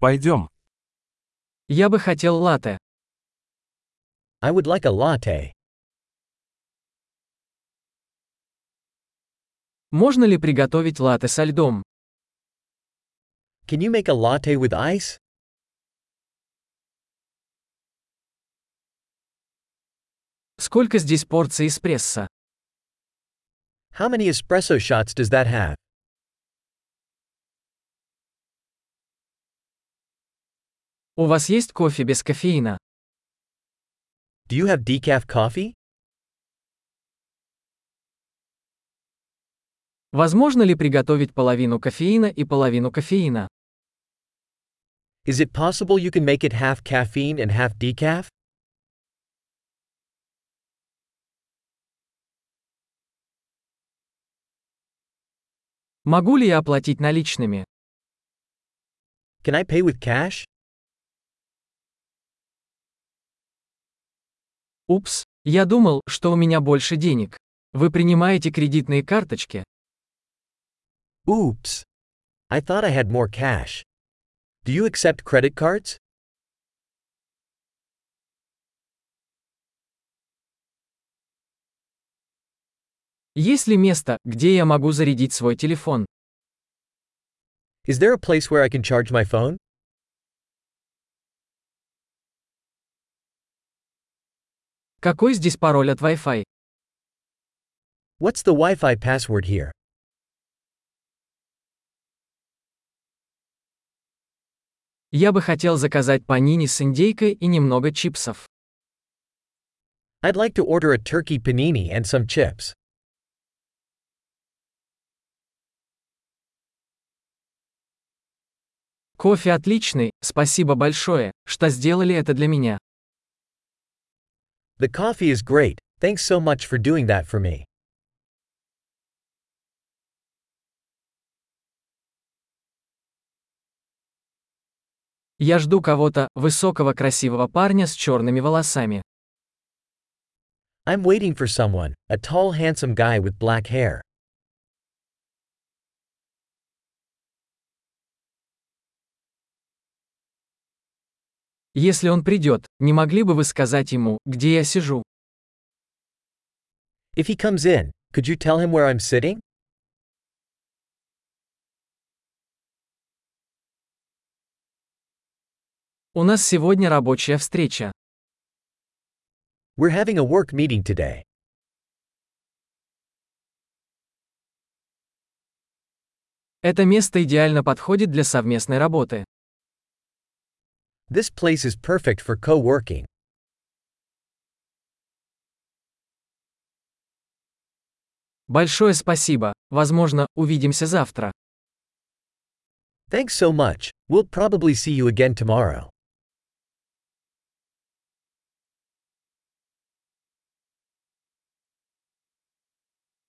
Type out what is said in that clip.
Пойдем. Я бы хотел латте. I would like a latte. Можно ли приготовить латте со льдом? Can you make a latte with ice? Сколько здесь порций эспрессо? How many espresso shots does that have? У вас есть кофе без кофеина? Do you have decaf coffee? Возможно ли приготовить половину кофеина и половину кофеина? Is it possible you can make it half caffeine and half decaf? Могу ли я оплатить наличными? Can I pay with cash? Упс, я думал, что у меня больше денег. Вы принимаете кредитные карточки? Oops. I thought I had more cash. Do you accept credit cards? Есть ли место, где я могу зарядить свой телефон? Is there a place where I can charge my phone? Какой здесь пароль от Wi-Fi? What's the Wi-Fi password here? Я бы хотел заказать панини с индейкой и немного чипсов. I'd like to order a turkey panini and some chips. Кофе отличный, спасибо большое, что сделали это для меня. The coffee is great, thanks so much for doing that for me. Я жду кого-то, высокого красивого парня с черными волосами. I'm waiting for someone, a tall handsome guy with black hair. Если он придет, не могли бы вы сказать ему, где я сижу? If he comes in, could you tell him where I'm sitting? У нас сегодня рабочая встреча. We're having a work meeting today. Это место идеально подходит для совместной работы. This place is perfect for co-working. Большое спасибо. Возможно, увидимся завтра. Thanks so much. We'll probably see you again tomorrow.